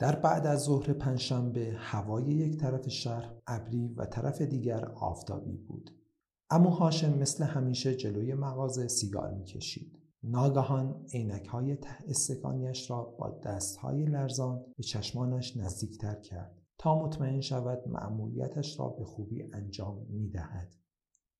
در بعد از ظهر پنجشنبه هوای یک طرف شهر ابری و طرف دیگر آفتابی بود. امو هاشم مثل همیشه جلوی مغازه سیگار می‌کشید. ناگهان عینک های ته استکانیش را با دست های لرزان به چشمانش نزدیکتر کرد تا مطمئن شود مأموریتش را به خوبی انجام می دهد.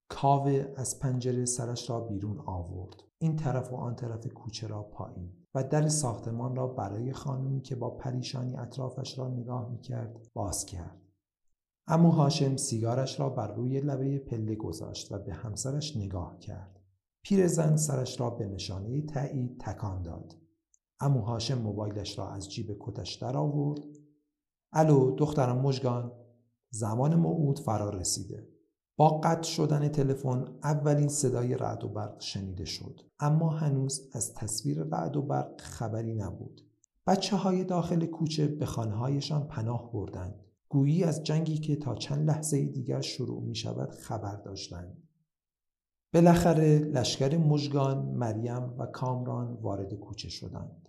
کاوه از پنجره سرش را بیرون آورد. این طرف و آن طرف کوچه را پایین و در ساختمان را برای خانمی که با پریشانی اطرافش را نگاه می کرد باز کرد. امو هاشم سیگارش را بر روی لبه پله گذاشت و به همسرش نگاه کرد. پیرزن سرش را به نشانه تایید تکان داد. امو هاشم موبایلش را از جیب کتش در آورد. الو دخترم مژگان زمان موعود فرا رسیده. با قطع شدن تلفن اولین صدای رعد و برق شنیده شد. اما هنوز از تصویر رعد و برق خبری نبود. بچه های داخل کوچه به خانهایشان پناه بردند. گویی از جنگی که تا چند لحظه دیگر شروع می شود خبر داشتند. بالاخره لشکر مژگان مریم و کامران وارد کوچه شدند.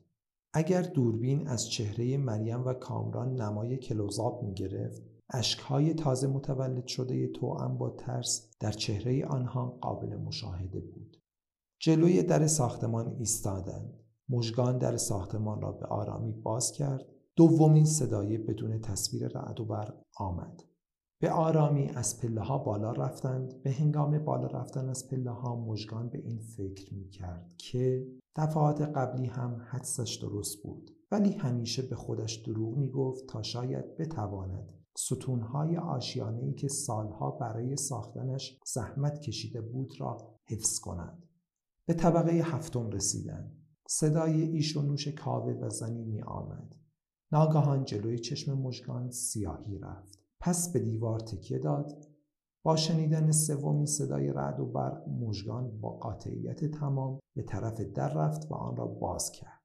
اگر دوربین از چهره مریم و کامران نمای کلوزاب می گرفت اشکهای تازه متولد شده توأم با ترس در چهره آنها قابل مشاهده بود. جلوی در ساختمان ایستادند. مژگان در ساختمان را به آرامی باز کرد. دومین صدای بدون تصویر رعد و برق آمد. به آرامی از پله ها بالا رفتند. به هنگام بالا رفتن از پله ها مژگان به این فکر می کرد که دفعات قبلی هم حدسش درست بود. ولی همیشه به خودش دروغ می گفت تا شاید بتواند ستونهای آشیانه که سالها برای ساختنش زحمت کشیده بود را حفظ کنند. به طبقه هفتم رسیدند. صدای ایش و نوش کاوه و زنی می آمد. ناگهان جلوی چشم مژگان سیاهی رفت. پس به دیوار تکیه داد. با شنیدن سومین صدای رعد و برق مژگان با قاطعیت تمام به طرف در رفت و آن را باز کرد.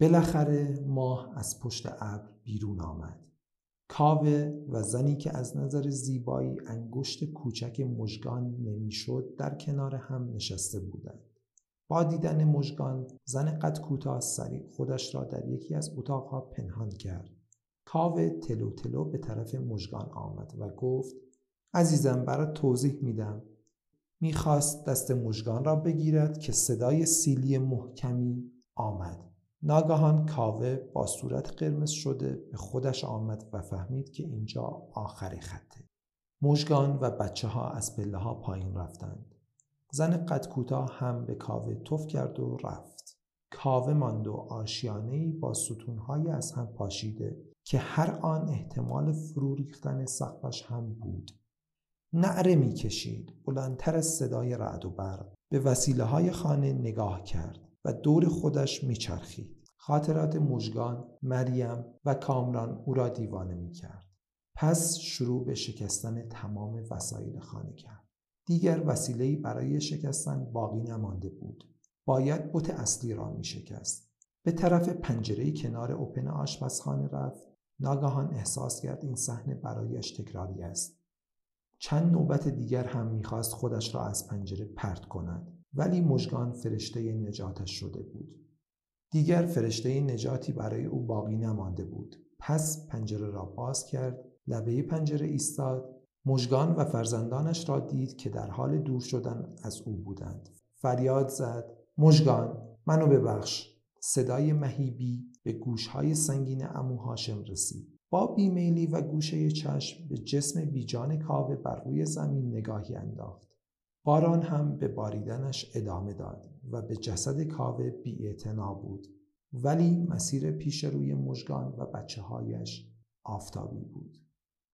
بالاخره ماه از پشت ابر بیرون آمد. کاوه و زنی که از نظر زیبایی انگشت کوچک مژگان نمی‌شد در کنار هم نشسته بودند. با دیدن مژگان زن قد کوتاه سریع خودش را در یکی از اتاقها پنهان کرد. کاوه تلو تلو به طرف مژگان آمد و گفت عزیزم برات توضیح میدم. می‌خواست دست مژگان را بگیرد که صدای سیلی محکمی آمد. ناگهان کاوه با صورت قرمز شده به خودش آمد و فهمید که اینجا آخر خطه. مژگان و بچه ها از پله ها پایین رفتند. زن قد کوتاه هم به کاوه تف کرد و رفت. کاوه ماند و آشیانه با ستونهای از هم پاشیده که هر آن احتمال فرو ریختن سقفش هم بود. نعره می‌کشید بلندتر از صدای رعد و برق به وسیله های خانه نگاه کرد و دور خودش میچرخید. خاطرات مژگان، مریم و کامران او را دیوانه می‌کرد. پس شروع به شکستن تمام وسایل خانه کرد. دیگر وسیله‌ای برای شکستن باقی نمانده بود. باید بوت اصلی را می شکست. به طرف پنجره کنار اوپن آشپزخانه رفت. ناگهان احساس کرد این صحنه برایش تکراری است. چند نوبت دیگر هم می‌خواست خودش را از پنجره پرت کند. ولی مژگان فرشته نجاتش شده بود. دیگر فرشته نجاتی برای او باقی نمانده بود. پس پنجره را باز کرد، لبه پنجره ایستاد، مژگان و فرزندانش را دید که در حال دور شدن از او بودند. فریاد زد: مژگان، منو ببخش. صدای مهیبی به گوشهای سنگین امو هاشم رسید. با بیمیلی و گوشه چشم به جسم بیجان کاوه بر روی زمین نگاهی انداخت. باران هم به باریدنش ادامه داد و به جسد کاوه بی بود ولی مسیر پیش روی مژگان و بچه هایش آفتابی بود.